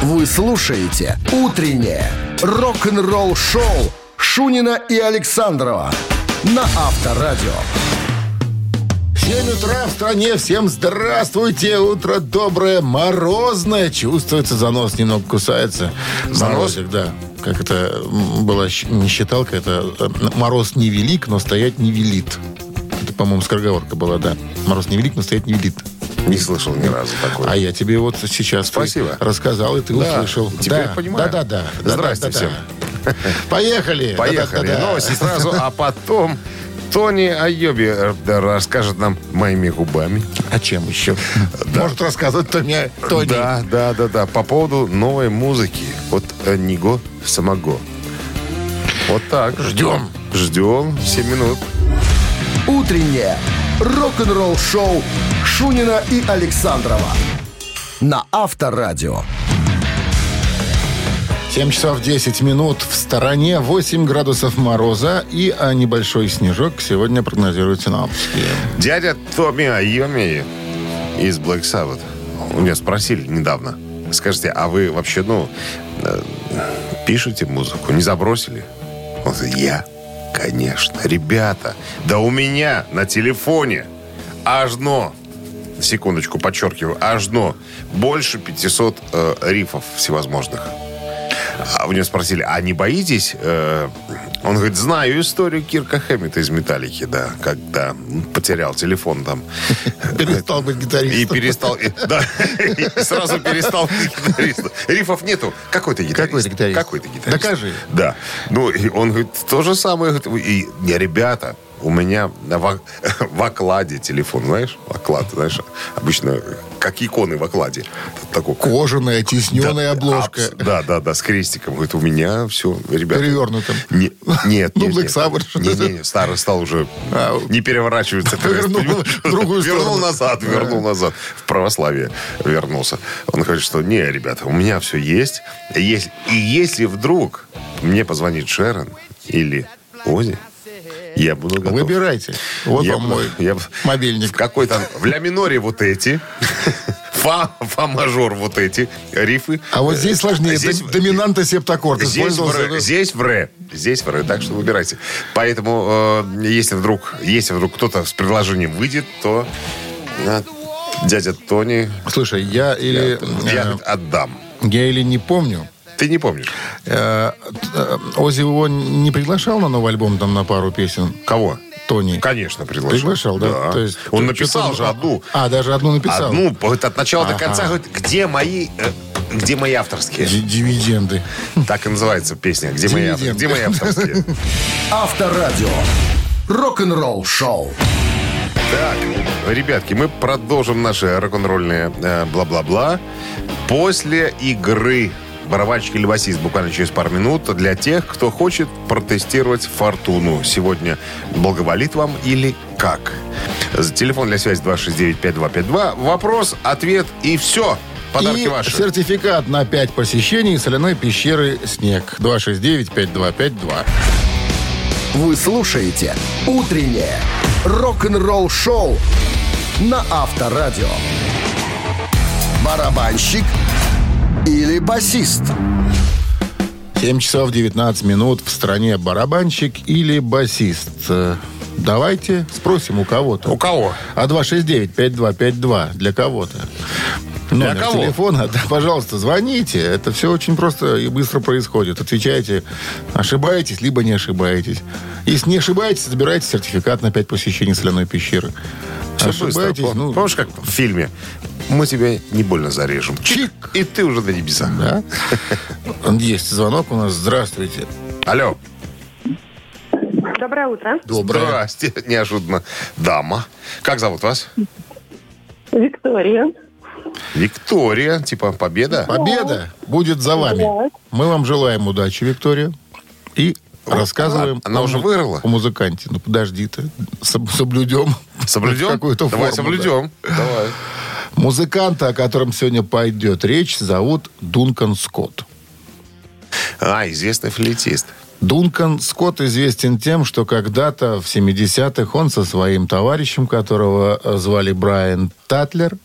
Вы слушаете «Утреннее рок-н-ролл-шоу» Шунина и Александрова на Авторадио. 7 утра в стране. Всем здравствуйте. Утро доброе, морозное. Чувствуется занос, немного кусается. Морозик, да. Как это была не считалка, это э, мороз невелик, но стоять не велит. Это, по-моему, скороговорка была, да. Мороз невелик, но стоять не велит. Не слышал ни разу такого. А я тебе вот сейчас Спасибо. рассказал, и ты Да, услышал. теперь да, понимаю. Да, да, да. Здрасте всем. Поехали. Поехали. Да-да-да-да. Новости сразу, а потом Тони Айоби э, да, расскажет нам моими губами. А чем еще? Может рассказывать Тони. Тони. Да, да, да, да. По поводу новой музыки от Ниго Самого. Вот так. Ждем. Ждем. 7 минут. «Утреннее рок-н-ролл-шоу» Шунина и Александрова на Авторадио. 7 часов 10 минут. В стороне 8 градусов мороза и а, небольшой снежок сегодня прогнозируют синоптики. Дядя Томми Айоми из Black Sabbath. У меня спросили недавно. Скажите, а вы вообще, ну, э, пишете музыку? Не забросили? Он говорит, я, конечно. Ребята, да у меня на телефоне аж но, секундочку, подчеркиваю, аж но, больше 500 э, рифов всевозможных. А у него спросили, а не боитесь? э, Он говорит, знаю историю Кирка Хэммита из «Металлики», да, когда потерял телефон там. Перестал быть гитаристом. И перестал, и- да, и сразу перестал быть гитаристом. Рифов нету. Какой ты гитарист? Какой ты гитарист? Какой ты гитарист? Докажи. Да. Ну, и он говорит, то же самое. И, ребята, у меня в, в окладе телефон, знаешь? Оклад, знаешь, обычно как иконы в окладе. Такой Кожаная, тисненная обложка. Абс- Да, да, да, с крестиком. Говорит, у меня все, ребята. Перевернутым. Не- нет, Ну, нет, Black нет. Sabbath. Не, не, не, старый стал уже А, не переворачивается. Вернул другую Вернул назад, вернул назад. В православие вернулся. Он говорит, что не, ребята, у меня все есть. И если вдруг мне позвонит Шерон или Ози, я буду готов. Выбирайте. Вот Я вам мой я мобильник. В какой-то... В ля миноре вот эти. Фа, фа мажор вот эти рифы. А вот здесь сложнее. Здесь- Дом- Доминанта септаккорд Здесь в, ре, здесь в ре. Здесь в ре. Так что выбирайте. Поэтому, э, если вдруг, если вдруг кто-то с предложением выйдет, то э, дядя Тони Слушай, я или... я э, отдам. Я или не помню. Ты не помнишь? Э, э, Оззи его не приглашал на новый альбом там на пару песен? Кого? Тони. Конечно, приглашал. Приглашал, да? То есть, Он написал же одну. А, даже одну написал. Одну, вот от начала до Ага. конца, говорит, где мои, э, где мои авторские? Ди- Дивиденды. Так и называется песня. Где мои, авторские? Где мои авторские? Авторадио. Рок-н-ролл-шоу. Так, ребятки, мы продолжим наши рок-н-ролльные э, бла-бла-бла после игры барабанщик или басист буквально через пару минут для тех, кто хочет протестировать фортуну. Сегодня благоволит вам или как? Телефон для связи 269-5252. Вопрос, ответ и все. Подарки И ваши. сертификат на 5 посещений соляной пещеры «Снег». 269-5252. Вы слушаете «Утреннее рок-н-ролл-шоу» на Авторадио. Барабанщик или басист? 7 часов 19 минут в стране барабанщик или басист. Э, Давайте спросим у кого-то. У кого? А 269-5252 для кого-то. Для Номер кого? телефона, да, пожалуйста, звоните. Это все очень просто и быстро происходит. Отвечайте, ошибаетесь, либо не ошибаетесь. Если не ошибаетесь, забирайте сертификат на 5 посещений соляной пещеры. Быстро. ошибаетесь, Пом- ну, Помнишь, как в фильме? Мы тебя не больно зарежем. Чик! И ты уже на небесах. да. Есть звонок у нас. Здравствуйте. Алло. Доброе утро. Доброе. Здрасте. Неожиданно. Дама. Как зовут вас? Виктория. Виктория. Типа победа? Победа будет за вами. Да. Мы вам желаем удачи, Виктория. И рассказываем она о уже выиграла? О музыканте. Ну, подожди ты. Соб- Соблюдем. Соблюдем? Какую-то Давай форму, соблюдем. Давай. Музыканта, о котором сегодня пойдет речь, зовут Дункан Скотт. А, известный флейтист. Дункан Скотт известен тем, что когда-то в 70-х он со своим товарищем, которого э, звали Брайан Татлер,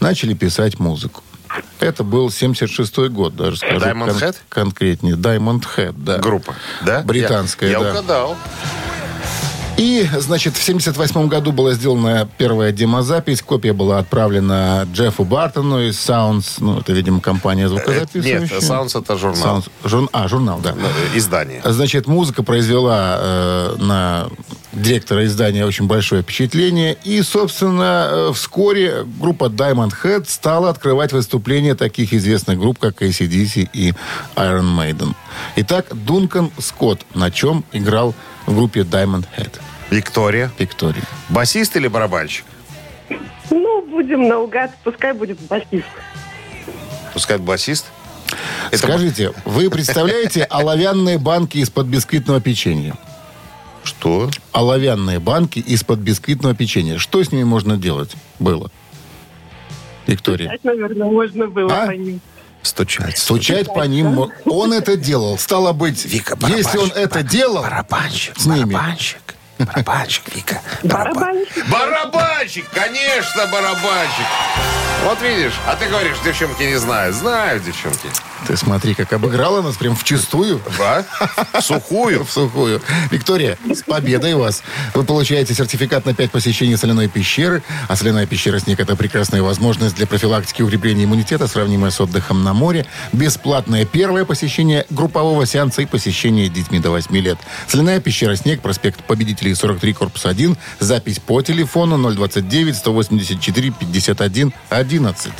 начали писать музыку. Это был 76-й год, даже скажу. Diamond Head? Конкретнее. Diamond Head, да. Группа, да? Британская, я, да. Я угадал. И, значит, в 78 году была сделана первая демозапись. Копия была отправлена Джеффу Бартону из Sounds. Ну, это, видимо, компания звукозаписывающая. Нет, Sounds это журнал. Sounds. Жур- А, журнал, да. Э, Издание. Значит, музыка произвела э, на директора издания очень большое впечатление. И, собственно, э, вскоре группа Diamond Head стала открывать выступления таких известных групп, как ACDC и Iron Maiden. Итак, Дункан Скотт на чем играл в группе Diamond Head? Виктория. Виктория. Басист или барабанщик? Ну, будем наугад, пускай будет басист. Пускай басист. Это Скажите, вы представляете оловянные банки из-под бисквитного печенья? Что? Оловянные банки из-под бисквитного печенья. Что с ними можно делать было? Виктория. Так, наверное, можно было А? по ним. Стучать. Стучать по ним. Он это делал. Стало быть, Вика, если он это делал, Барабанщик. С ними. Барабанщик. Барабанщик, Вика. Барабанщик. Барабанщик, конечно, барабанщик. Вот видишь, а ты говоришь, девчонки не знают. Знают девчонки. Ты смотри, как обыграла нас прям вчистую. Да? Сухую. В сухую. Виктория, с победой вас. Вы получаете сертификат на 5 посещений соляной пещеры. А соляная пещера «Снег» — это прекрасная возможность для профилактики и укрепления иммунитета, сравнимая с отдыхом на море. Бесплатное первое посещение группового сеанса и посещение детьми до 8 лет. Соляная пещера «Снег», проспект Победителей, 43, корпус 1. Запись по телефону 029 184 51 11.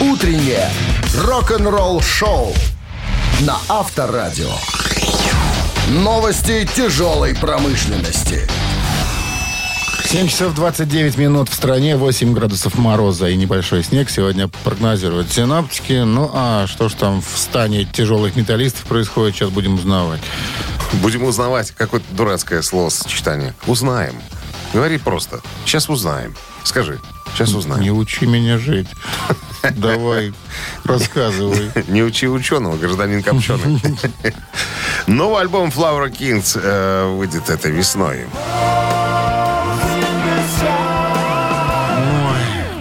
Утреннее рок-н-ролл-шоу на Авторадио. Новости тяжелой промышленности. 7 часов 29 минут в стране, 8 градусов мороза и небольшой снег сегодня прогнозируют синаптики. Ну, а что ж там в стане тяжелых металлистов происходит, сейчас будем узнавать. Будем узнавать. Какое-то дурацкое словосочетание. Узнаем. Говори просто. Сейчас узнаем. Скажи. Сейчас узнаем. Не учи меня жить. Давай, рассказывай. Не учи ученого, гражданин Копченый. Новый альбом Flower Kings э, выйдет этой весной.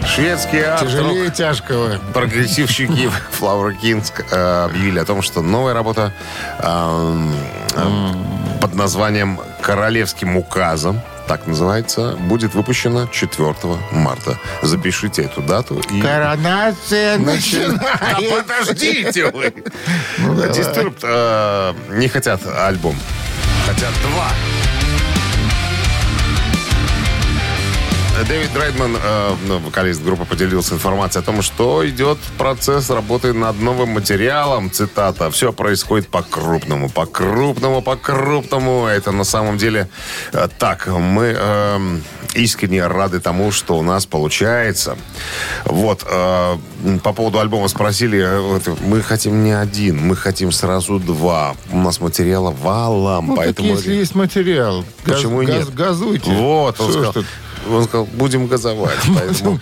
Шведские авторы, Тяжелее тяжкого. прогрессивщики Flower Kings э, объявили о том, что новая работа эм, э, под названием «Королевским указом», так называется, будет выпущена 4 марта. Запишите эту дату и... Коронация Да начинается. подождите вы! Ну. Disturbed э, не хотят альбом. Хотят два. Дэвид Дрейдман, э, ну, вокалист группы, поделился информацией о том, что идет процесс работы над новым материалом. Цитата. Все происходит по-крупному, по-крупному, по-крупному. Это на самом деле э, так. Мы э, искренне рады тому, что у нас получается. Вот. э, по поводу альбома спросили. э, вот, мы хотим не один, мы хотим сразу два. У нас материала валом. Ну, поэтому... если есть материал, Почему газ- нет? газуйте. Вот, он сказал? Он сказал, будем газовать. Поэтому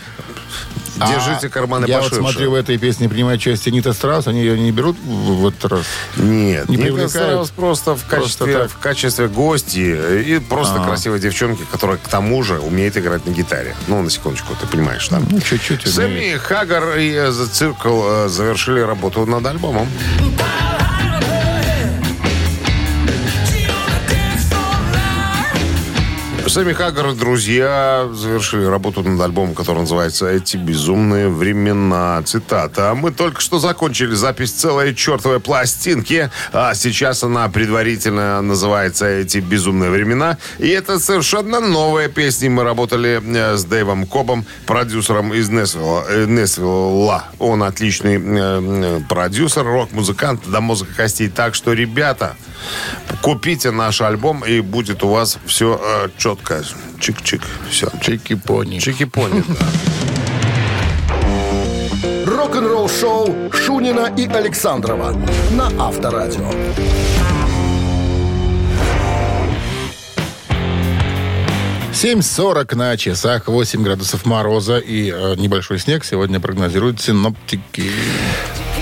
держите А карманы Я вот смотрю, в этой песне принимает участие Нита Страус. Они ее не берут в этот раз? Нет, Не не привлекают? Страус просто в качестве, в качестве гости и просто А. красивой девчонки, которая к тому же умеет играть на гитаре. Ну, на секундочку, ты понимаешь, да? Ну, чуть-чуть. Сэмми Хаггар и The Circle э, завершили работу над альбомом. Сэмми Хаггар друзья завершили работу над альбомом, который называется «Эти безумные времена». Цитата. «Мы только что закончили запись целой чертовой пластинки, а сейчас она предварительно называется «Эти безумные времена». И это совершенно новая песня. Мы работали э, с Дэйвом Кобом, продюсером из Несвилла. э, Несвилла. Он отличный э, продюсер, рок-музыкант до мозга костей. Так что, ребята, купите наш альбом, и будет у вас все э, четко. Чик-чик. Все. Чики-пони. Чики-пони, да. Рок-н-ролл-шоу Шунина и Александрова на Авторадио. 7.40 на часах, 8 градусов мороза и э, небольшой снег сегодня прогнозируют синоптики.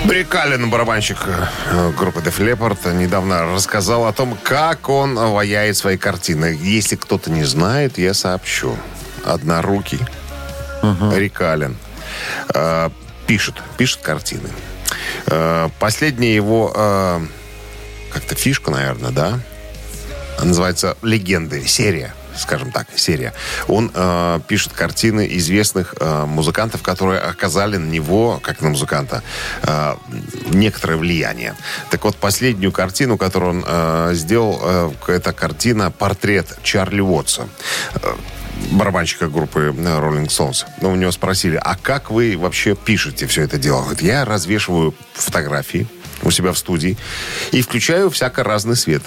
Брикалин, барабанщик э, группы Def Leppard, недавно рассказал о том, как он ваяет свои картины. Если кто-то не знает, я сообщу. Однорукий. Рикалин. э, пишет, пишет картины. Э, последняя его э, как-то фишка, наверное, да? Называется «Легенды», серия скажем так, серия. Он э, пишет картины известных э, музыкантов, которые оказали на него, как на музыканта, э, некоторое влияние. Так вот, последнюю картину, которую он э, сделал, э, это картина «Портрет Чарли Уотса». Э, барабанщика группы Rolling Stones. Но у него спросили, а как вы вообще пишете все это дело? Говорит, я развешиваю фотографии у себя в студии и включаю всяко разный свет.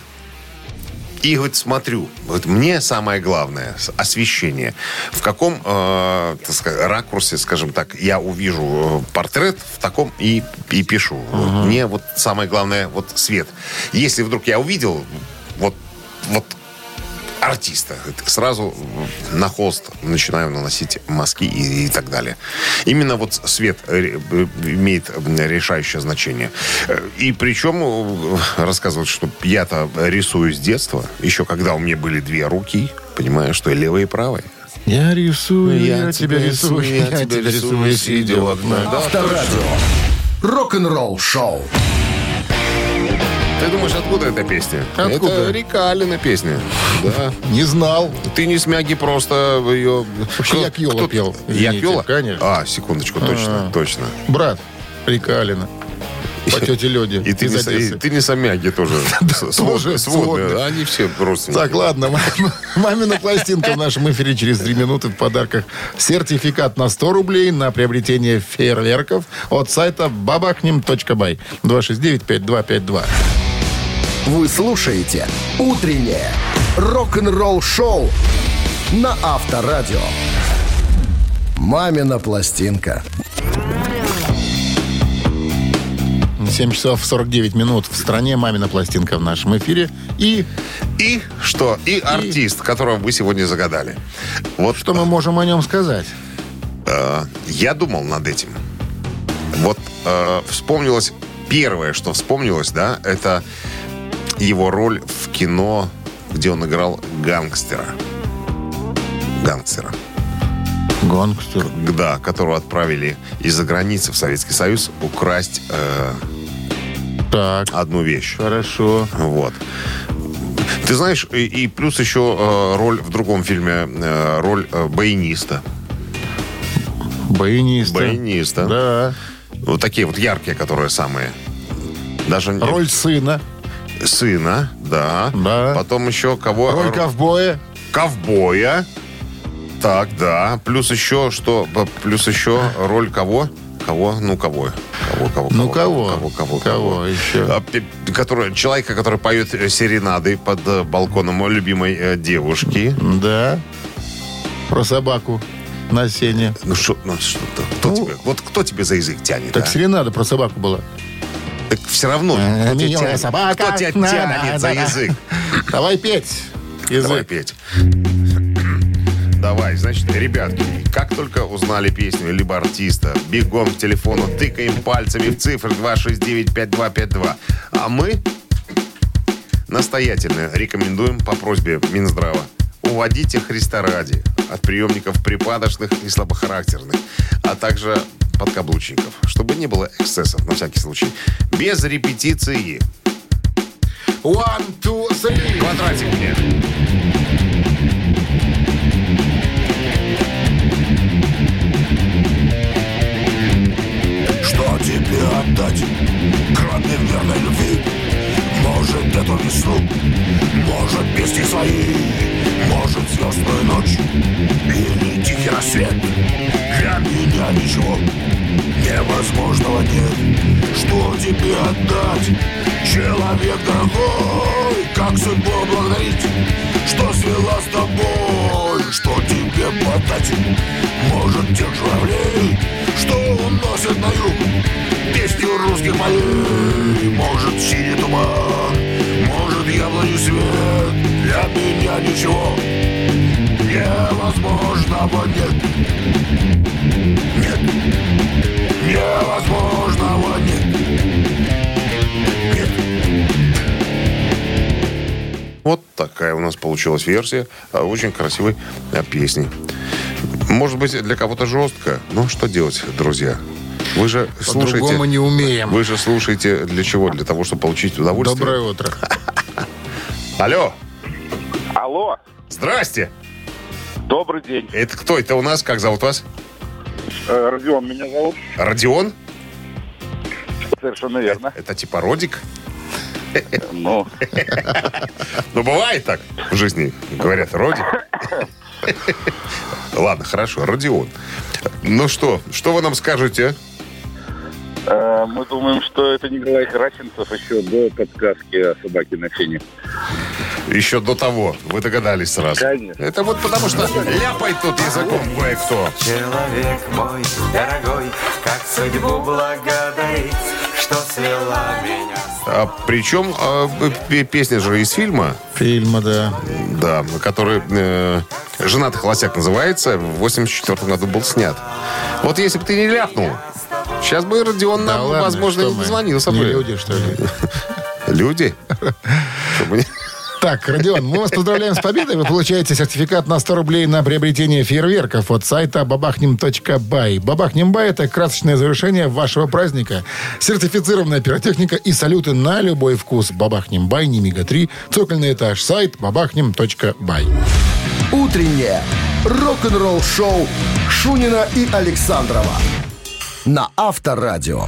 И вот смотрю, вот мне самое главное освещение. В каком э, сказать, ракурсе, скажем так, я увижу э, портрет в таком и, и пишу. Угу. Мне вот самое главное вот свет. Если вдруг я увидел вот вот артиста. Сразу на холст начинаю наносить мазки и, и так далее. Именно вот свет имеет решающее значение. И причем рассказывают, что я-то рисую с детства, еще когда у меня были две руки, понимаю, что и левая, и правая. Я рисую, я, я тебя рисую, я, тебя рисую, сидя в окна. Авторадио. Рок-н-ролл шоу. Ты думаешь, откуда эта песня? Откуда? Это Рика Алина песня. Да. Не знал. Ты не смяги просто ее... Вообще я Йола пел. Я Йола? Конечно. А, секундочку, точно, А. точно. Брат Рика Алина. По тете Лёде. И ты не, и ты не самяги тоже. Тоже свод- сводные. Они все родственники. Так, ладно. Мам- Мамина пластинка в нашем эфире через три минуты в подарках. Сертификат на 100 рублей на приобретение фейерверков от сайта babахнем.бай. 269-5252. Вы слушаете «Утреннее рок-н-ролл-шоу» на Авторадио. «Мамина пластинка». 7 часов 49 минут в стране. Мамина пластинка в нашем эфире. И И что? И артист, которого вы сегодня загадали. Вот что мы можем о нем сказать? э, я думал над этим. Вот э, вспомнилось, первое, что вспомнилось, да, это его роль в кино, где он играл гангстера. Гангстера. Гангстер. Да, которого отправили из-за границы в Советский Союз украсть э, Так, одну вещь. хорошо. Вот. Ты знаешь, и, и плюс еще э, роль в другом фильме, э, роль э, баяниста. Баяниста. Баяниста. Да. Вот такие вот яркие, которые самые. Даже Роль сына. Сына, да. Да. Потом еще кого? Роль ковбоя. ковбоя. Так, да. Плюс еще что? Плюс еще роль кого? Кого? Ну, кого? Кого, кого, Ну, кого? Кого, кого, Кого еще? А, который, человека, который поет э, серенады под э, балконом любимой э, девушки. Да. Про собаку на сене. Ну что, ну что, ты- кто Ну, тебе, вот кто тебе за язык тянет? Так а? серенада про собаку была. Так все равно, Э, кто тебя милая собака. Кто тебя тянет за язык? Давай петь. Язык. Давай петь. Давай, значит, ребятки, как только узнали песню либо артиста, бегом к телефону, тыкаем пальцами в цифры 269-5252. А мы настоятельно рекомендуем по просьбе Минздрава уводите Христа ради от приемников припадочных и слабохарактерных, а также подкаблучников, чтобы не было эксцессов на всякий случай. Без репетиции. One, two, three. Квадратик мне. Что тебе отдать, кроме верной любви? Может, эту весну, может, песни свои, может, звездную ночь или тихий рассвет. Для меня ничего невозможного нет. Что тебе отдать, человек дорогой? Как судьбу благодарить, что свела с тобой? Что тебе подать? Может, тех журавлей, что уносят на юг Песню русских полей Может, синий туман Может, яблоню свет Для меня ничего Невозможного нет Нет Невозможного нет Нет Вот такая у нас получилась версия очень красивой а, песни. Может быть, для кого-то жестко. Но что делать, друзья? Вы же слушаете... По-другому не умеем. Вы же слушаете для чего? Для того, чтобы получить удовольствие? Доброе утро. Алло, Алло, здрасте. добрый день. Это кто это у нас? Как зовут вас? Э, Родион меня зовут. Родион? Совершенно верно. Это типа Родик? Ну, Ну, бывает так в жизни. Говорят, Родик. Ладно, хорошо, Родион. Ну что, что вы нам скажете? Э, мы думаем, что это Николай Красенцев еще до подсказки о собаке на фене. Еще до того. Вы догадались сразу. Конечно. Это вот потому что ляпает тут языком кое-кто. Человек мой дорогой, как судьбу благодарить, что свела меня А, причем а, п- песня же из фильма, Фильма, да. да, который э, «Женатый холостяк» называется, в 84 году был снят. Вот если бы ты не ляпнул, сейчас бы Родион Да нам, ладно, возможно, дозвонился не бы. люди, что ли? Люди? Так, Родион, мы вас поздравляем с победой. Вы получаете сертификат на 100 рублей на приобретение фейерверков от сайта бабахнем.бай. Бабахнем.бай – это красочное завершение вашего праздника. Сертифицированная пиротехника и салюты на любой вкус. Бабахнем.бай, не мига 3, цокольный этаж, сайт бабахнем.бай. Утреннее рок-н-ролл-шоу Шунина и Александрова на Авторадио.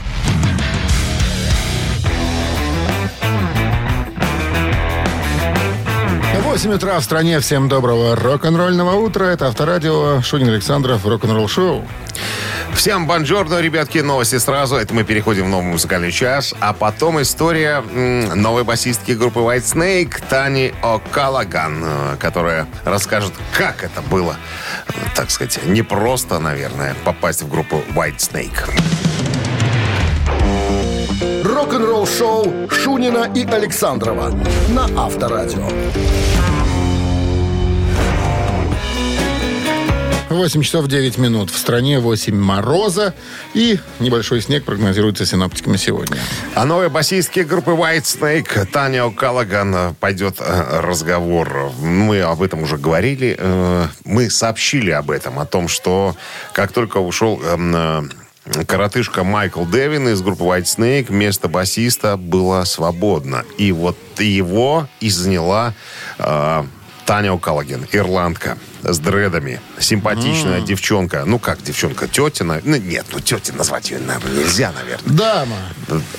8 утра в стране. Всем доброго рок-н-ролльного утра. Это Авторадио, Шунин Александров, рок-н-ролл шоу. Всем бонжорно, ребятки, новости сразу. Это мы переходим в новый музыкальный час. А потом история новой басистки группы White Snake Тани О'Каллаган, э, которая расскажет, как это было, э, так сказать, непросто, наверное, попасть в группу White Snake. Рок-н-ролл-шоу Шунина и Александрова на Авторадио. 8 часов 9 минут. В стране 8 мороза и небольшой снег прогнозируется синоптиками сегодня. О новой басистке группы White Snake Таня О'Каллаган пойдет э, разговор. Мы об этом уже говорили. э, Мы сообщили об этом, о том, что как только ушел эм, э, коротышка Майкл Дэвин из группы White Snake, место басиста было свободно. И вот его э, Таня О'Каллаген, ирландка, с дредами. Симпатичная девчонка. Ну, как девчонка? Тетя? Ну, нет, ну, тетя назвать ее, наверное, нельзя, наверное. Дама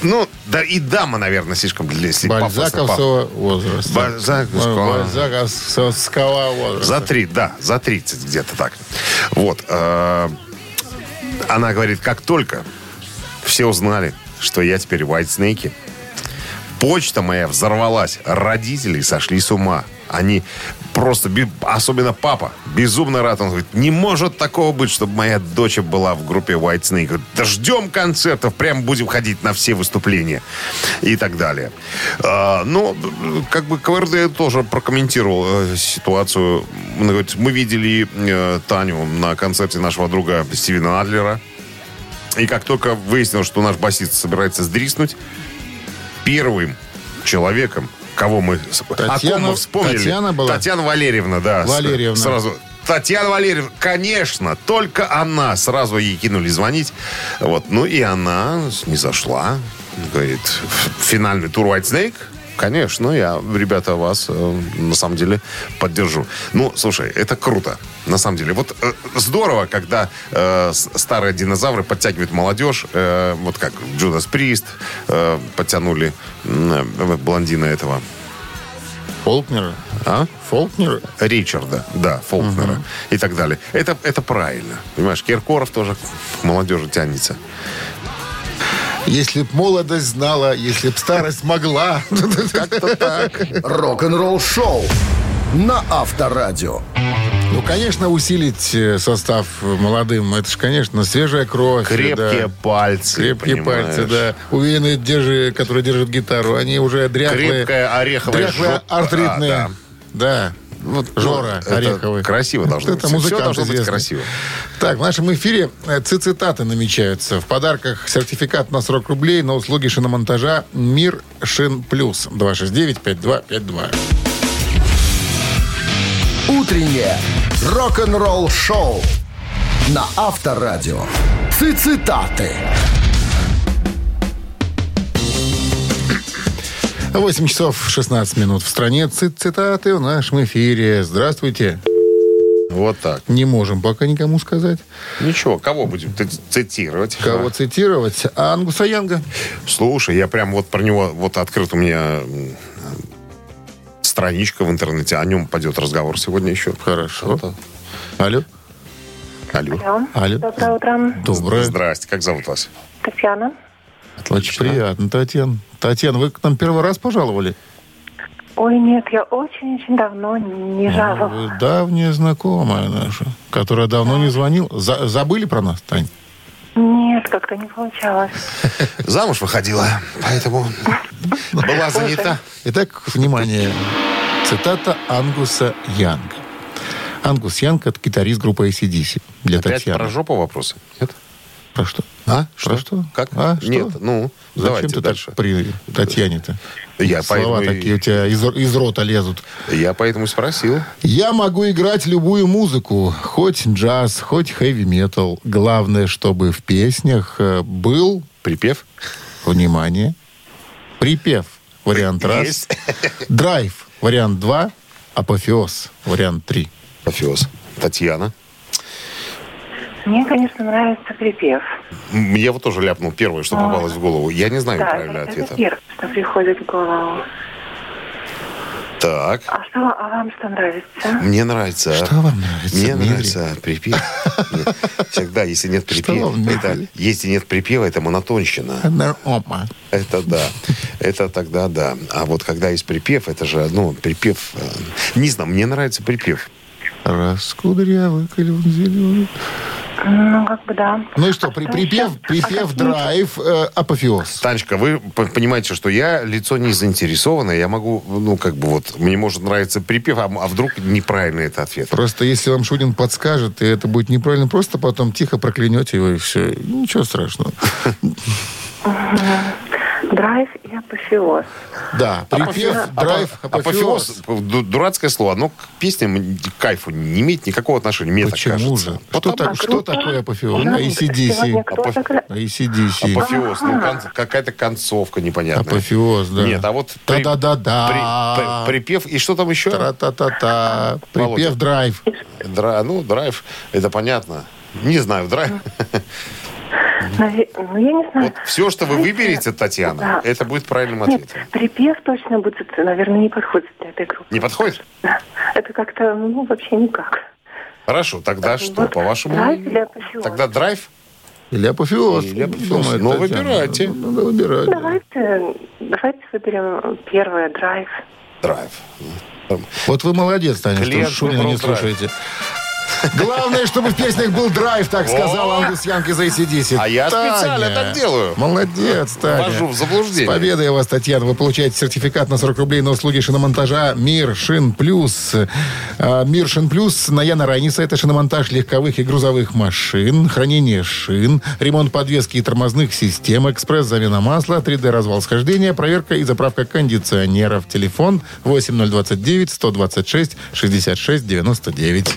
Ну, да и дама, наверное, слишком для если бальзаковского возраста. Бальзаковского. Бальзаковского возраста. За три, да, за 30 где-то так. Вот. э, Она говорит, как только все узнали, что я теперь White Snake, почта моя взорвалась. Родители сошли с ума. Они просто, бе- особенно папа, безумно рад. Он говорит, не может такого быть, чтобы моя дочь была в группе White Snake. Говорит, ждем концертов, прям будем ходить на все выступления и так далее. А, ну, как бы КВРД тоже прокомментировал э, ситуацию. Он говорит, мы видели э, Таню на концерте нашего друга Стивена Адлера. И как только выяснилось, что наш басист собирается сдриснуть, первым человеком, кого мы... о ком Татьяна- мы вспомнили. Татьяна была? Татьяна Валерьевна, да. Валерьевна. Сразу. Татьяна Валерьевна, конечно, только она. Сразу ей кинули звонить. Вот. Ну и она не зашла. Говорит, финальный тур White Snake? Конечно, я, ребята, вас э, на самом деле поддержу. Ну, слушай, это круто. На самом деле. Вот э, здорово, когда э, старые динозавры подтягивают молодежь. э, вот как Джудас Прист э, подтянули э, блондина этого. Фолкнера. А? Фолкнера. Ричарда, да, Фолкнера и так далее. Это, это правильно. Понимаешь, Киркоров тоже к молодежи тянется. Если б молодость знала, если б старость могла. Как-то так. Рок-н-ролл-шоу на Авторадио. Ну, конечно, усилить э, состав молодым. Это же, конечно, свежая кровь. Крепкие да. пальцы. Крепкие понимаешь. пальцы, да. Уверенные держи, которые держат гитару. Они уже дряхлые. Крепкая ореховая дряхлые, жопа. артритные. А, да. Вот Жора это Ореховый. красиво должно это быть. Музыкант должно быть известный. красиво. Так, в нашем эфире э, цитаты намечаются. В подарках сертификат на 40 рублей на услуги шиномонтажа «Мир Шин Плюс». 269-5252. Утреннее рок-н-ролл-шоу на Авторадио. Цитаты. 8 часов 16 минут в стране. Цит- Цитаты в нашем эфире. Здравствуйте. Вот так. Не можем пока никому сказать, Ничего, кого будем цитировать? кого цитировать. А Ангуса Янга? Слушай, я прям вот про него, вот открыт у меня страничка в интернете, о нем пойдет разговор сегодня еще. Хорошо. Это- Алло. Алло. Алло. Алло. Доброе утро. Доброе. Здрасте, как зовут вас? Татьяна. Очень приятно, Татьяна. Татьяна, вы к нам первый раз пожаловали? Ой, нет, я очень-очень давно не Вы жаловалась. давняя знакомая наша, которая давно не звонила. За- забыли про нас, Тань? Нет, как-то не получалось. Замуж выходила, поэтому была занята. Итак, внимание. Цитата Ангуса Янга. Ангус Янг – это гитарист группы ACDC. Для Опять Татьяны. про жопу вопросы? Нет? Про что? А? Про что? Как? А, что? Нет, ну, Зачем давайте ты дальше. так при Татьяне-то? Я Слова поэтому, такие у тебя из, из рота лезут. я поэтому спросил. Я могу играть любую музыку, хоть джаз, хоть хэви-метал. Главное, чтобы в песнях э, был, Припев? внимание, припев, вариант раз, Есть. драйв, вариант два, апофеоз, вариант три. Офиоз. Татьяна. Мне, конечно, нравится припев. Я вот тоже ляпнул первое, что попалось в голову. Я не знаю Да, правильного это, ответа. первое, что приходит в голову. Так. А что, а вам что нравится? Мне нравится. Что вам нравится, Мне Дмитрий? нравится припев. Всегда, если нет припева, это, если нет припева, это монотонщина. Это да. Это тогда да. А вот когда есть припев, это же, ну, припев... э, Не знаю, мне нравится припев. Раз кудрявый, клюн зеленый. Ну, как бы да. Ну и что, при, что припев, припев, А драйв, э, апофеоз. Танечка, вы понимаете, что я лицо не заинтересованное, я могу, ну, как бы вот, мне может нравиться припев, а, а вдруг неправильный это ответ. Просто если вам Шунин подскажет, и это будет неправильно, просто потом тихо проклянете его, и все. Ничего страшного. Драйв и апофеоз. Да, припев, драйв, Апофеоз, апофеоз. ду- дурацкое слово, оно к песням, к кайфу не имеет никакого отношения, мне Почему так кажется. же? Что, так, что такое апофеоз? Ну, ACDC. такой? ACDC. Апофеоз, ну, кон- какая-то концовка непонятная. Апофеоз, да. Нет, а вот при- Та-да-да-да. при- при- припев, и что там еще? Тра-та-та-та. Володя. Припев, драйв. Дра- ну, драйв, это понятно. Не знаю, драйв. Ну, я не знаю. Вот все, что вы выберете, Татьяна, Да. это будет правильным Нет, ответом. припев точно будет, наверное, не подходит для этой группы. Не подходит? Да. Это как-то, ну, вообще никак. Хорошо, тогда что, Вот по-вашему? драйв или апофеоз? Тогда драйв? Или апофеоз. Или апофеоз. Ну, Татьяна. выбирайте. Ну, Надо выбирать. да. Давайте, давайте выберем первое, драйв. Драйв. Вот вы молодец, Таня, что Клиент Шунина не драйв. Главное, чтобы в песнях был драйв, так сказал О! Ангус Янг из AC/DC. А я Таня. специально так делаю. Молодец, Таня. Ввожу в заблуждение. С победой вас, Татьяна. Вы получаете сертификат на 40 рублей на услуги шиномонтажа «Мир Шин Плюс». А, «Мир Шин Плюс» на Яна Райниса. Это шиномонтаж легковых и грузовых машин, хранение шин, ремонт подвески и тормозных систем, экспресс-замена масла, 3D-развал схождения, проверка и заправка кондиционеров. Телефон 8029 126 66 99.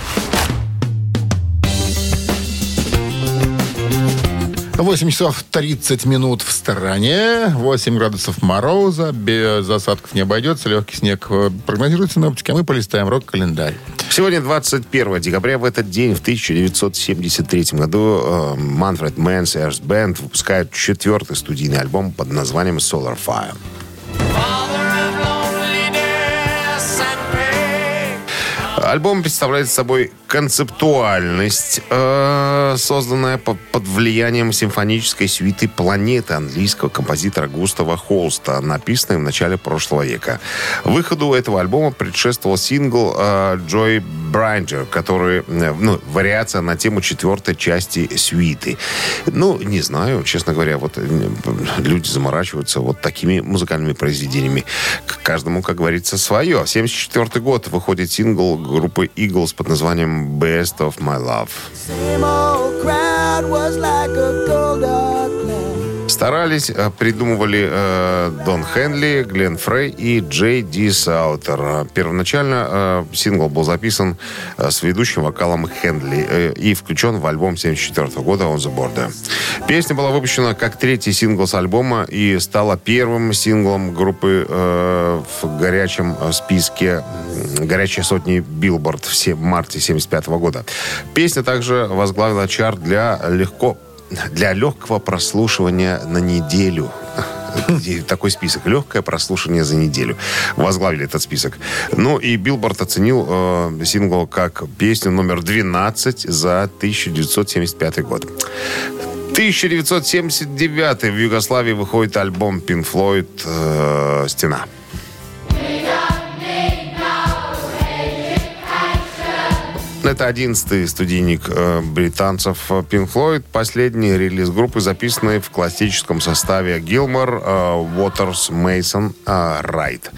Восемь часов 30 минут в стороне, 8 градусов мороза, без осадков не обойдется, легкий снег э, прогнозируется синоптики, а мы полистаем рок-календарь. Сегодня 21 декабря. В этот день, в 1973 году, э, Manfred Mann's Earth Band выпускает четвертый студийный альбом под названием Solar Fire. Альбом представляет собой концептуальность, э, созданная по- под влиянием симфонической сюиты «Планеты» английского композитора Густава Холста, написанной в начале прошлого века. Выходу этого альбома предшествовал сингл э, «Joy Брайнджер», который, э, ну, вариация на тему четвертой части сюиты. Ну, не знаю, честно говоря, вот э, люди заморачиваются вот такими музыкальными произведениями. К каждому, как говорится, свое. 74 год выходит сингл группы Eagles под названием «Best of My Love». Старались, э, придумывали э, Дон Хенли, Глен Фрей и Джей Ди Саутер. Первоначально э, сингл был записан э, с ведущим вокалом Хенли э, и включен в альбом 1974 года «On the Border». Песня была выпущена как третий сингл с альбома и стала первым синглом группы э, в горячем э, списке м, «Горячей сотни Billboard» в марте 1975 года. Песня также возглавила чарт для легко для легкого прослушивания на неделю. Такой список. Легкое прослушивание за неделю. Возглавили этот список. Ну и Билборд оценил э, сингл как песню номер 12 за 1975 год. 1979 в Югославии выходит альбом Pink Floyd э, «Стена». Это одиннадцатый студийник э, британцев Pink Floyd. Последний релиз группы, записанный в классическом составе Гилмор, Уотерс, Мейсон, Райт.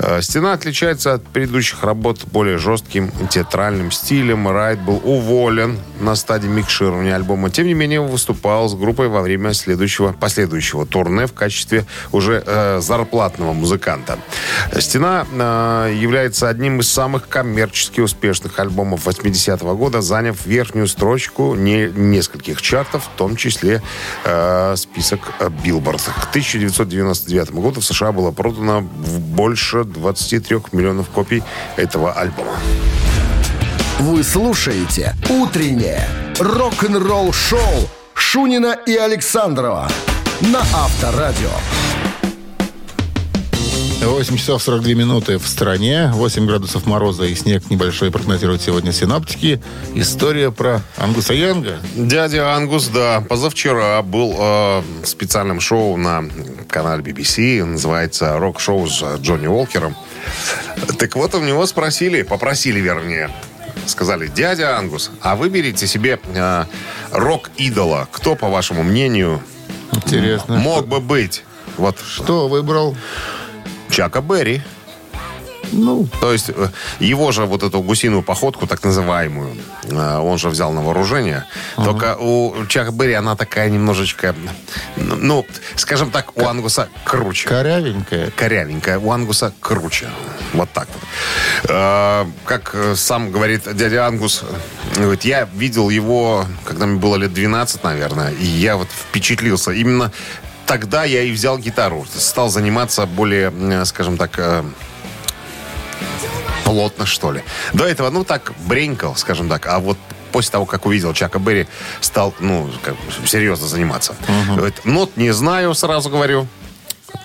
Э, Стена отличается от предыдущих работ более жестким театральным стилем. Райт был уволен на стадии микширования альбома. Тем не менее, выступал с группой во время следующего, последующего турне в качестве уже э, зарплатного музыканта. «Стена» э, является одним из самых коммерчески успешных альбомов 80-го года, заняв верхнюю строчку не, нескольких чартов, в том числе э, список Билборд. К 1999 году в США было продано больше 23 миллионов копий этого альбома. Вы слушаете «Утреннее рок-н-ролл-шоу» Шунина и Александрова на Авторадио. 8 часов 42 минуты в стране, 8 градусов мороза и снег небольшой прогнозируют сегодня синаптики. История про Ангуса Янга. Дядя Ангус, да, позавчера был э, в специальном шоу на канале BBC, называется «Рок-шоу» с Джонни Уолкером. Так вот, у него спросили, попросили, вернее, сказали, дядя Ангус, а выберите себе э, рок-идола. Кто, по вашему мнению, Интересно. мог бы быть? Вот Что выбрал? Чака Берри. Ну, То есть э, его же вот эту гусиную походку, так называемую, э, он же взял на вооружение. Только у Чака Берри она такая немножечко, ну, скажем так, у Ангуса круче. корявенькая. Корявенькая. У Ангуса круче. Вот так вот. Э, Как сам говорит дядя Ангус, говорит, я видел его, когда мне было лет 12, наверное, и я вот впечатлился. Именно тогда я и взял гитару. Стал заниматься более, э, скажем так, э, плотно, что ли. До этого, ну, так, бренькал, скажем так. А вот после того, как увидел Чака Берри, стал, ну, как серьезно заниматься. Говорит, нот не знаю, сразу говорю.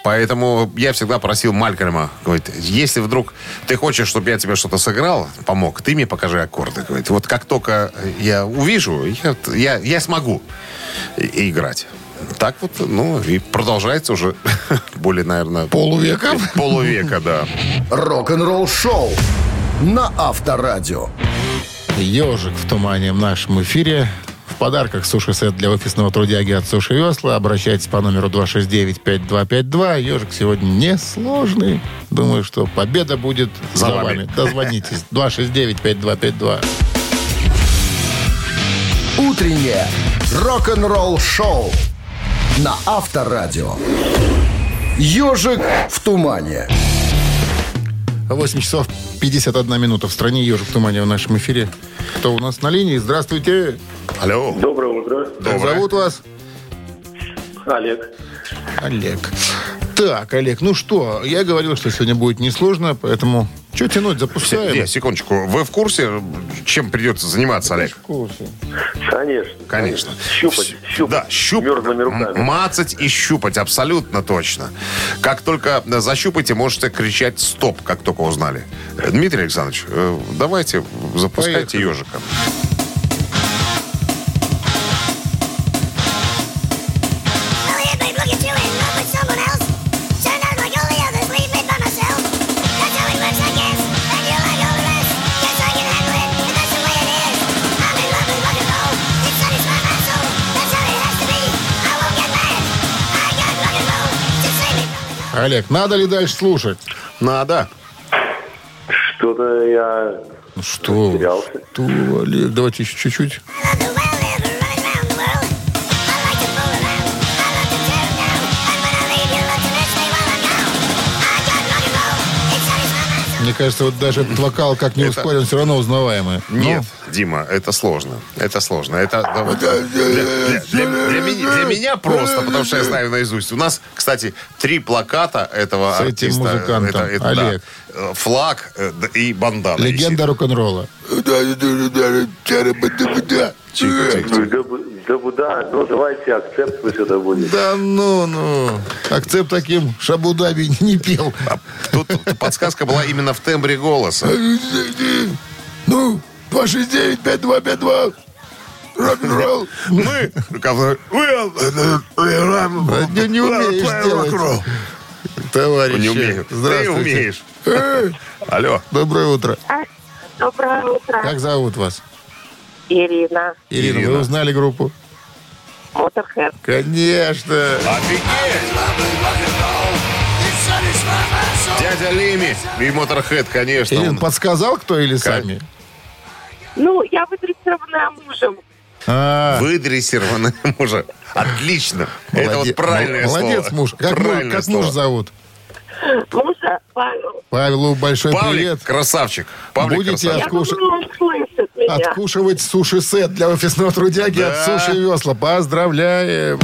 Поэтому я всегда просил Малькольма, говорит, если вдруг ты хочешь, чтобы я тебе что-то сыграл, помог, ты мне покажи аккорды. Говорит, вот как только я увижу, я, я, я смогу играть. Так вот, ну, и продолжается уже более, наверное... Полувека? Полувека, да. Рок-н-ролл-шоу на Авторадио. Ежик в тумане в нашем эфире. В подарках суши-сет для офисного трудяги от Суши Весла. Обращайтесь по номеру 269-5252. Ежик сегодня несложный. Думаю, что победа будет за, За вами. вами. Дозвонитесь. 269-5252. Утреннее рок-н-ролл-шоу на Авторадио. Ежик в тумане. 8 часов 51 минута в стране. Ежик в тумане в нашем эфире. Кто у нас на линии? Здравствуйте. Алло. Доброе утро. Как Доброе. зовут вас? Олег. Олег. Так, Олег, ну что, я говорил, что сегодня будет несложно, поэтому что тянуть, запускаем. Не, секундочку. Вы в курсе, чем придется заниматься, Олег? В курсе. Конечно. Конечно. Щупать. Щупать. Да, щупать. Мертвыми руками. Мацать и щупать, абсолютно точно. Как только защупаете, можете кричать «стоп», как только узнали. Дмитрий Александрович, э, давайте запускайте Поехали. ежика. Олег, надо ли дальше слушать? Надо. Что-то я ну что, что, Олег, давайте еще чуть-чуть. Мне кажется, вот даже этот вокал, как не ускорен, все равно узнаваемый. Ну, Нет. Но... Дима, это сложно. Это сложно. Это да, вот, для, для- для- для меня, для меня просто, потому что я знаю наизусть. У нас, кстати, три плаката этого С этим артиста. музыкантом. да, Олег. э, флаг э, да, и бандана. Легенда рок-н-ролла. Да, да, ну давайте акцепт пусть это будет. Да ну, ну. Акцепт таким Шабудаби не пел. А Тут подсказка была именно в тембре голоса. Ну, 269-5252. Рок-н-ролл. Мы, как- Не, не умеешь делать. Товарищ. не умею. Ты умеешь. Алло. Доброе утро. Доброе утро. Как зовут вас? Ирина. Ирина, Ирина. вы узнали группу? Моторхед. Конечно. Офигеть! Дядя Лими и Моторхед, конечно. Ирина, он- подсказал кто или сами? Ну, я выдрессированная мужем. А, Выдрессированы мужа. Отлично. Это вот правильное слово. Молодец, муж. Как, муж, Правильное как муж слово. зовут? Мужа Павел. Павелу большой Павлик, привет. красавчик. Павлик, Будете красавчик. Я Откуш- думаю, он слышит меня. Откушивать суши-сет для офисного трудяги Да. от Суши Весла. Поздравляем.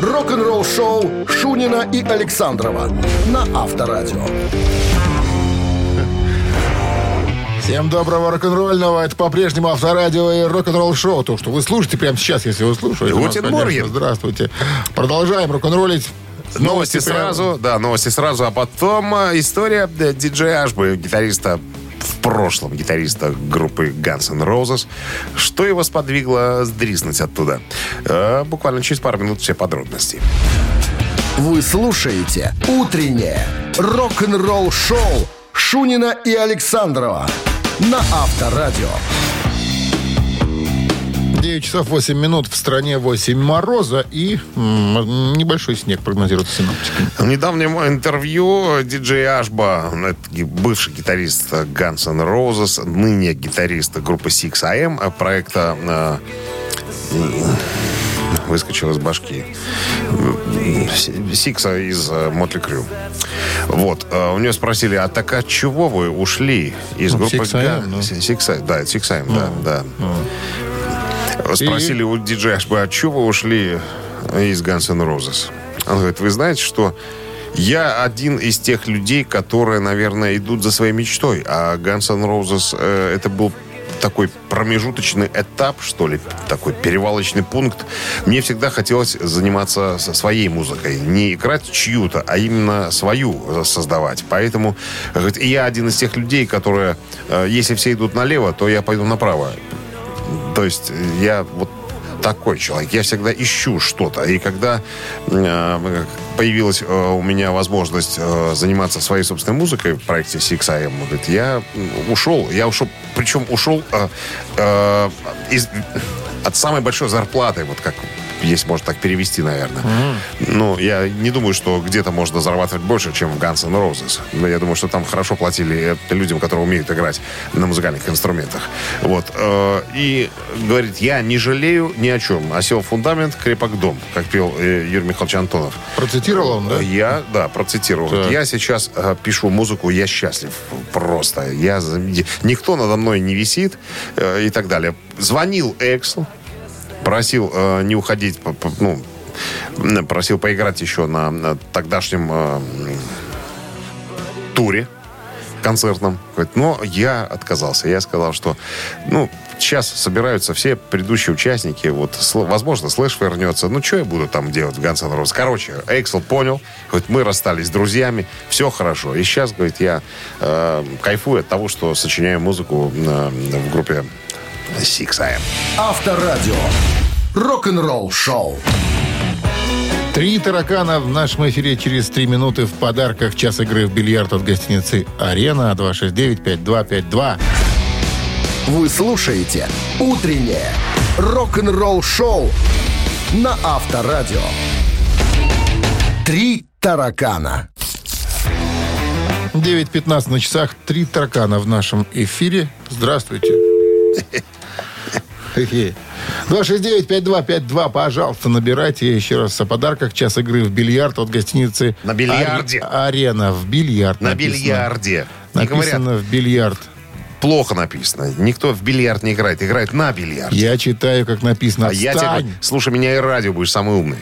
Рок-н-ролл шоу Шунина и Александрова на Авторадио. Всем доброго рок-н-ролльного. Это по-прежнему авторадио и рок-н-ролл шоу. То, что вы слушаете прямо сейчас, если вы слушаете. Guten конечно. Morgen. Здравствуйте. Продолжаем рок-н-роллить. Новости прямо. сразу, да, новости сразу, а потом э, история э, диджея Ашбы, гитариста в прошлом гитариста группы Guns N' Roses. Что его сподвигло сдриснуть оттуда? Э, буквально через пару минут все подробности. Вы слушаете «Утреннее рок-н-ролл-шоу» Шунина и Александрова на Авторадио. 9 часов 8 минут. В стране 8 мороза и м, небольшой снег прогнозируется синоптиками. В недавнем интервью диджей Ашба, ги- бывший гитарист Guns N' Roses, ныне гитарист группы 6AM, э, проекта э, выскочил из башки. Сикса из Мотли Крю. Вот. э, У нее спросили, а так от чего вы ушли из Ну, группы 6AM, ну. Га- Six AM, Да, это 6AM, да, да. Спросили у диджея Ашба, от чего вы ушли из Guns N' Roses? Он говорит, вы знаете, что я один из тех людей, которые, наверное, идут за своей мечтой. А Guns N' Roses э, это был такой промежуточный этап, что ли, такой перевалочный пункт. Мне всегда хотелось заниматься своей музыкой. Не играть чью-то, а именно свою э, создавать. Поэтому говорит, я один из тех людей, которые, э, если все идут налево, то я пойду направо. То есть я вот такой человек. Я всегда ищу что-то. И когда э, появилась э, у меня возможность э, заниматься своей собственной музыкой в проекте 6AM, говорит, я ушел. Я ушел, причем ушел э, э, из, от самой большой зарплаты, вот как есть, можно так перевести, наверное. Ну, я не думаю, что где-то можно зарабатывать больше, чем в Guns N' Roses. Но я думаю, что там хорошо платили э, людям, которые умеют играть на музыкальных инструментах. Вот. э, И говорит, я не жалею ни о чем. Осел фундамент, крепок дом, как пел э, Юрий Михайлович Антонов. Процитировал он, да? Я, да, процитировал. Так. Я сейчас пишу музыку, я счастлив просто. Я, никто надо мной не висит и так далее. Звонил Эксл, просил э, не уходить, по- по- ну, просил поиграть еще на, на тогдашнем э, туре концертном. Но я отказался. Я сказал, что ну, сейчас собираются все предыдущие участники. Вот, возможно, Слэш вернется. Ну, что я буду там делать в Guns N'? Короче, Эксел понял. Говорит, мы расстались с друзьями. Все хорошо. И сейчас, говорит, я э, кайфую от того, что сочиняю музыку э, в группе 6AM. Авторадио. Рок-н-ролл шоу. Три таракана в нашем эфире через три минуты в подарках. Час игры в бильярд от гостиницы «Арена» 269-5252. Вы слушаете «Утреннее рок-н-ролл шоу» на Авторадио. Три таракана. 9.15 на часах. Три таракана в нашем эфире. Здравствуйте. Хе-хе. 269-5252, пожалуйста, набирайте еще раз о подарках. Час игры в бильярд от гостиницы На бильярде. Ари- Арена. В бильярд На написано. бильярде. Не говорят, Написано в бильярд. плохо написано. Никто в бильярд не играет. Играет на бильярде. Я читаю, как написано. А я тебе слушай меня и радио, будешь самый умный.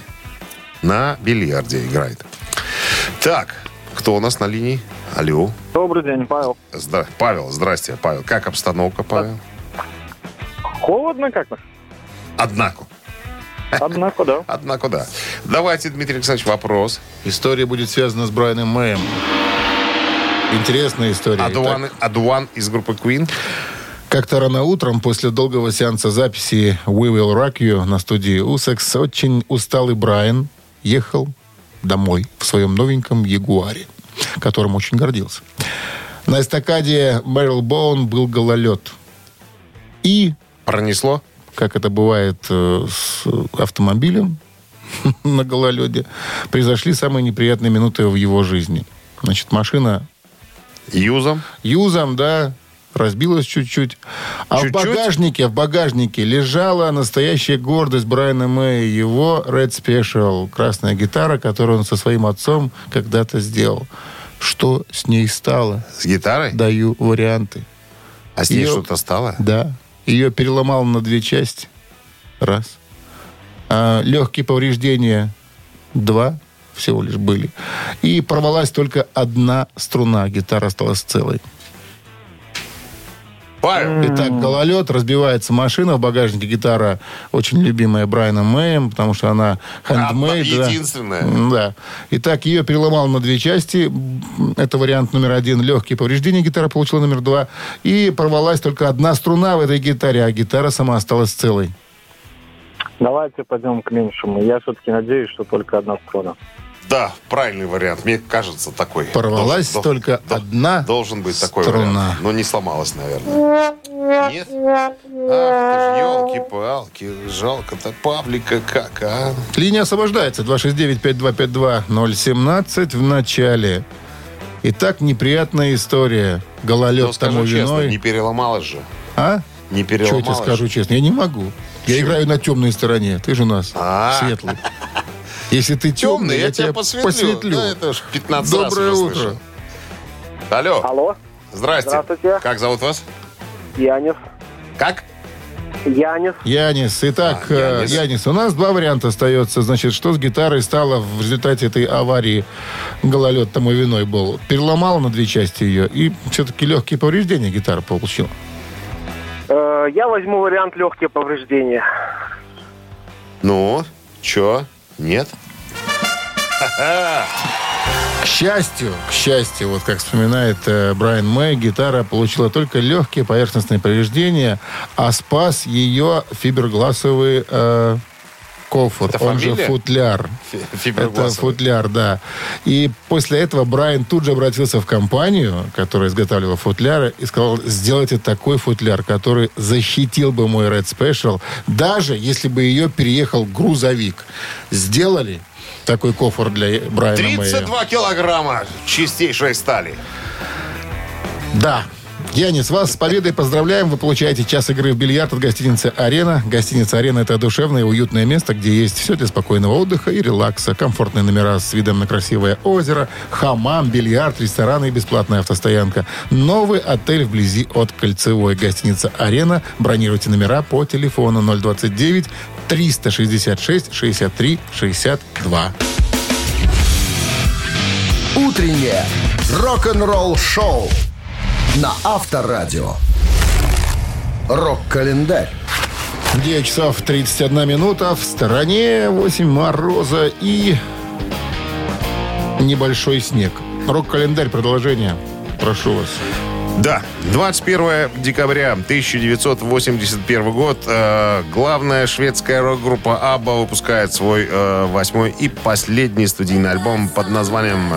На бильярде играет. Так, кто у нас на линии? Алло. Добрый день, Павел. Зда- Павел, здрасте, Павел. Как обстановка, Павел? Холодно как-то? Однако. Однако, да. Однако, да. Давайте, Дмитрий Александрович, вопрос. История будет связана с Брайаном Мэем. Интересная история. Адуан, из группы Queen. Как-то рано утром, после долгого сеанса записи We Will Rock You на студии Усекс, очень усталый Брайан ехал домой в своем новеньком Ягуаре, которым очень гордился. На эстакаде Мэрил Боун был гололед. И, Пронесло? как это бывает э, с автомобилем на гололеде, произошли самые неприятные минуты в его жизни. Значит, машина Юзом. юзом, да, разбилась чуть-чуть. А Чуть-чуть? в багажнике, в багажнике лежала настоящая гордость Брайана Мэя, его Red Special, красная гитара, которую он со своим отцом когда-то сделал. Что с ней стало? С гитарой? Даю варианты. А с ней Ее- что-то стало? Да. Ее переломал на две части. Раз. А легкие повреждения. Два всего лишь были. И порвалась только одна струна. Гитара осталась целой. Павел. Итак, гололед, разбивается машина, в багажнике гитара очень любимая Брайаном Мэем, потому что она. Одна- да. единственная. Да. Итак, ее переломал на две части. Это вариант номер один. Легкие повреждения гитара получила номер два. И порвалась только одна струна в этой гитаре, а гитара сама осталась целой. Давайте пойдем к меньшему. Я все-таки надеюсь, что только одна сторона. Да, правильный вариант. Мне кажется, такой. Порвалась Должен- только дол- одна Должен быть такой струна. вариант. Но не сломалась, наверное. Нет? Ах ты ж, елки-палки, жалко-то Павлика как, а? Линия освобождается. 269-5252-017 в начале. Итак, неприятная история. Гололед скажу тому честно, виной. не переломалась же. А? Не Что я переломалась тебе скажу честно? Я не могу. Я играю на темной стороне. Ты же у нас А. светлый. Если ты темный, Темный, я, тебя посветлю. Да, это ж 15 Доброе утро. слышал. Алло, Алло, здрасте. Здравствуйте. Как зовут вас? Янис. Как? Янис. Янис. Итак, А, э, Янис. Янис, у нас два варианта остается. Значит, что с гитарой стало в результате этой аварии? Гололед тому виной был. Переломал на две части ее. И все-таки легкие повреждения гитара получила. Э, я возьму вариант легкие повреждения. Ну, чё? Нет? К счастью, к счастью, вот как вспоминает э, Брайан Мэй, гитара получила только легкие поверхностные повреждения, а спас ее фибергласовый э, Это он же футляр. Это футляр, да. И после этого Брайан тут же обратился в компанию, которая изготавливала футляры, и сказал, сделайте такой футляр, который защитил бы мой Red Special, даже если бы ее переехал грузовик. Сделали такой кофр для Брайана Мэя. 32 килограмма чистейшей стали. Да. Янис, вас с победой поздравляем. Вы получаете час игры в бильярд от гостиницы «Арена». Гостиница «Арена» — это душевное и уютное место, где есть все для спокойного отдыха и релакса. Комфортные номера с видом на красивое озеро, хамам, бильярд, рестораны и бесплатная автостоянка. Новый отель вблизи от Кольцевой. Гостиница «Арена». Бронируйте номера по телефону 029 366 63 62. Утреннее рок-н-ролл-шоу на Авторадио. Рок-календарь. 9 часов 31 минута. В стороне 8 мороза и небольшой снег. Рок-календарь, продолжение. Прошу вас. Да, 21 декабря 1981 год. э, главная шведская рок-группа Абба выпускает свой э, восьмой и последний студийный альбом под названием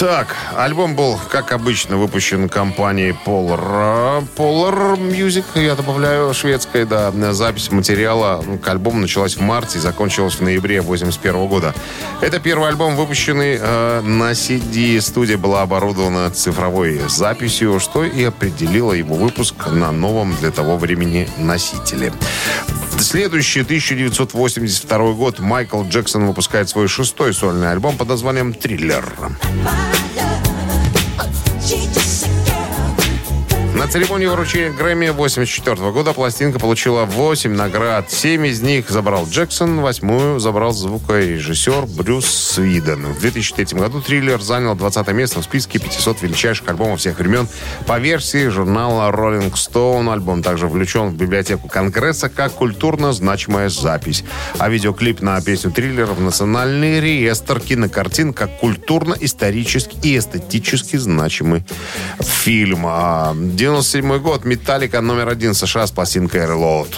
Так, альбом был, как обычно, выпущен компанией Polar, Polar Music, я добавляю, шведской, да. Запись материала к альбому началась в марте и закончилась в ноябре 81 года. Это первый альбом, выпущенный э, на CD. Студия была оборудована цифровой записью, что и определило его выпуск на новом для того времени носителе. Следующий, 1982 год, Майкл Джексон выпускает свой шестой сольный альбом под названием «Триллер». На церемонии вручения Грэмми 84 года пластинка получила 8 наград. Семь из них забрал Джексон, восьмую забрал звукорежиссер Брюс Свиден. В 2003 году «Триллер» занял 20 место в списке 500 величайших альбомов всех времен. По версии журнала Rolling Stone альбом также включен в библиотеку Конгресса как культурно значимая запись. А видеоклип на песню «Триллер» в национальный реестр кинокартин как культурно-исторически и эстетически значимый фильм. А 97 год. Металлика номер один США с пластинкой Reload.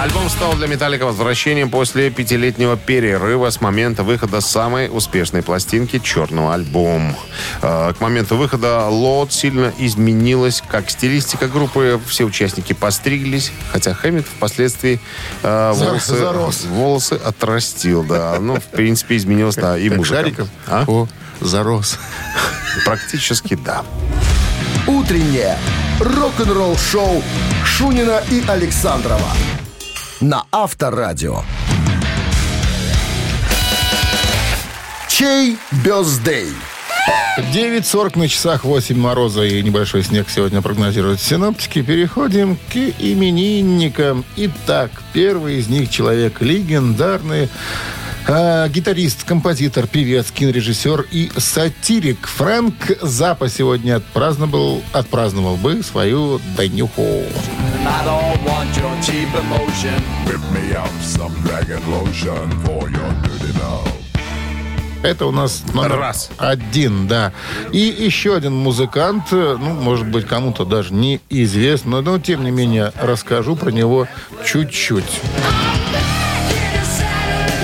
Альбом стал для Металлика возвращением после пятилетнего перерыва с момента выхода самой успешной пластинки «Черного альбом». Э, К моменту выхода «Лот» сильно изменилась как стилистика группы. Все участники постриглись, хотя Хэммит впоследствии э, волосы, зарос. волосы отрастил. Да. Ну, в принципе, изменилась да, и Как музыка. Шариков? А? О, зарос. Практически да. Утреннее рок-н-ролл-шоу Шунина и Александрова на Авторадио. Чей бездей? 9.40 на часах, 8 мороза и небольшой снег сегодня прогнозируют синоптики. Переходим к именинникам. Итак, первый из них человек легендарный. А, гитарист, композитор, певец, кинорежиссер и сатирик Фрэнк Запа сегодня отпраздновал, отпраздновал бы свою love. Это у нас номер Раз. один, да. И еще один музыкант, э, ну, может быть, кому-то даже неизвестно, но тем не менее расскажу про него чуть-чуть.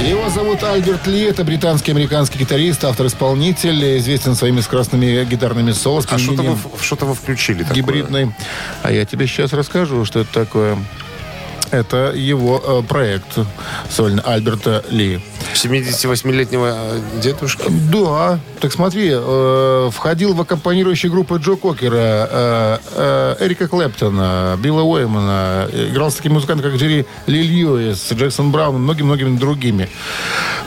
Его зовут Альберт Ли, это британский американский гитарист, автор-исполнитель, известен своими скоростными гитарными соло А что-то вы, что-то вы включили такое? гибридной. А я тебе сейчас расскажу, что это такое. Это его э, проект сольный Альберта Ли. 78-летнего э, дедушки? Да, так смотри, э, входил в аккомпанирующие группы Джо Кокера, э, э, Эрика Клэптона, Билла Уэймана, играл с такими музыкантами, как Джерри Ли Льюис, Джексон Браун и многими-многими другими.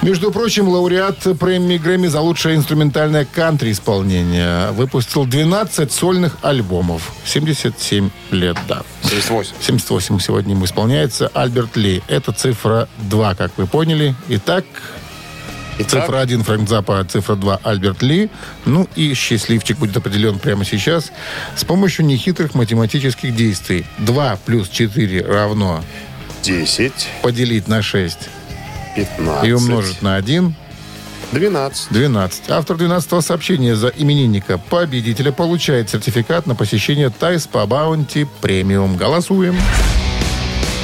Между прочим, лауреат премии Грэмми за лучшее инструментальное кантри-исполнение. Выпустил 12 сольных альбомов. 77 лет, да. 78. 78 сегодня ему исполняется. Альберт Ли. Это цифра 2, как вы поняли. Итак, Итак, Цифра 1 Фрэнк Запа, цифра 2 Альберт Ли. Ну и счастливчик будет определен прямо сейчас с помощью нехитрых математических действий. 2 плюс 4 равно 10, поделить на 6 15. и умножить на 1 12. 12. Автор 12 сообщения за именинника победителя получает сертификат на посещение Thai Spa Bounty Premium. Голосуем.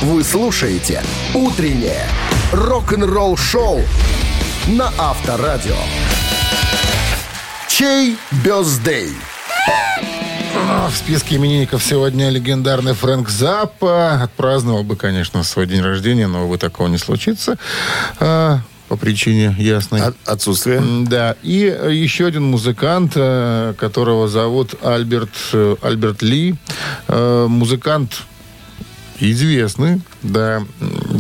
Вы слушаете «Утреннее рок-н-ролл-шоу» на Авторадио. Чей birthday? В списке именинников сегодня легендарный Фрэнк Заппа. Отпраздновал бы, конечно, свой день рождения, но, увы, такого не случится. А, по причине ясной. От- отсутствие. М, Да. И еще один музыкант, э, которого зовут Альберт, э, Альберт Ли. Э, Музыкант известный, да.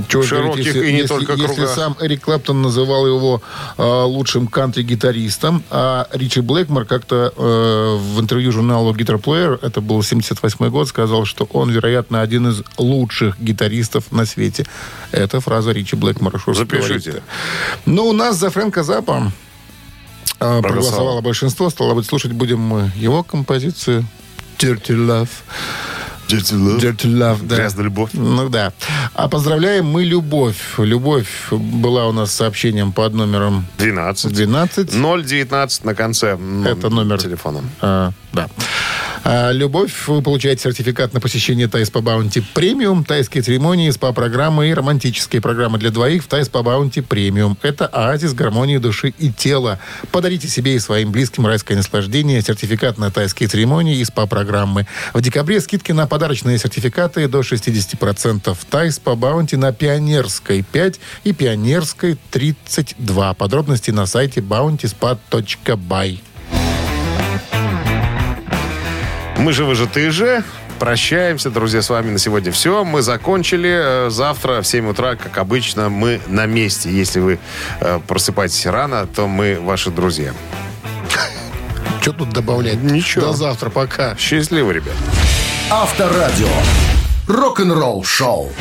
Чего широких говорить, если, и не если- только если кругах. сам Эрик Клэптон называл его э, лучшим кантри-гитаристом, а Ричи Блэкмор как-то э, в интервью журналу Guitar Player, это был 78 год, сказал, что он, вероятно, один из лучших гитаристов на свете. Это фраза Ричи Блэкмора. Запишите. говорить-то. Но у нас за Фрэнка Заппа э, проголосовало большинство. Стало быть, слушать будем мы его композицию Dirty Love. Dirty Love. Dirty Love, да. Грязная любовь. Ну да. А поздравляем мы Любовь. Любовь была у нас сообщением под номером 12. 12. 019 на конце Это номер телефона. А, да. А, Любовь, вы получаете сертификат на посещение Thai Spa Bounty Premium, тайские церемонии, СПА-программы и романтические программы для двоих в Thai Spa Bounty Premium. Это оазис гармонии души и тела. Подарите себе и своим близким райское наслаждение, сертификат на тайские церемонии и СПА-программы. В декабре скидки на подарочные сертификаты до 60%. Тайс по Баунти на Пионерской 5 и Пионерской 32. Подробности на сайте bountyspa.by. Мы же, вы же, ты же. Прощаемся, друзья, с вами на сегодня все. Мы закончили. Э, Завтра в 7 утра, как обычно, мы на месте. Если вы э, просыпаетесь рано, то мы ваши друзья. Что тут добавлять? Ничего. До завтра, пока. Счастливо, ребят. Авторадио. Рок-н-ролл шоу.